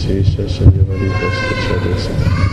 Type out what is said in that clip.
Sesha Shavyavaritas Chadasana.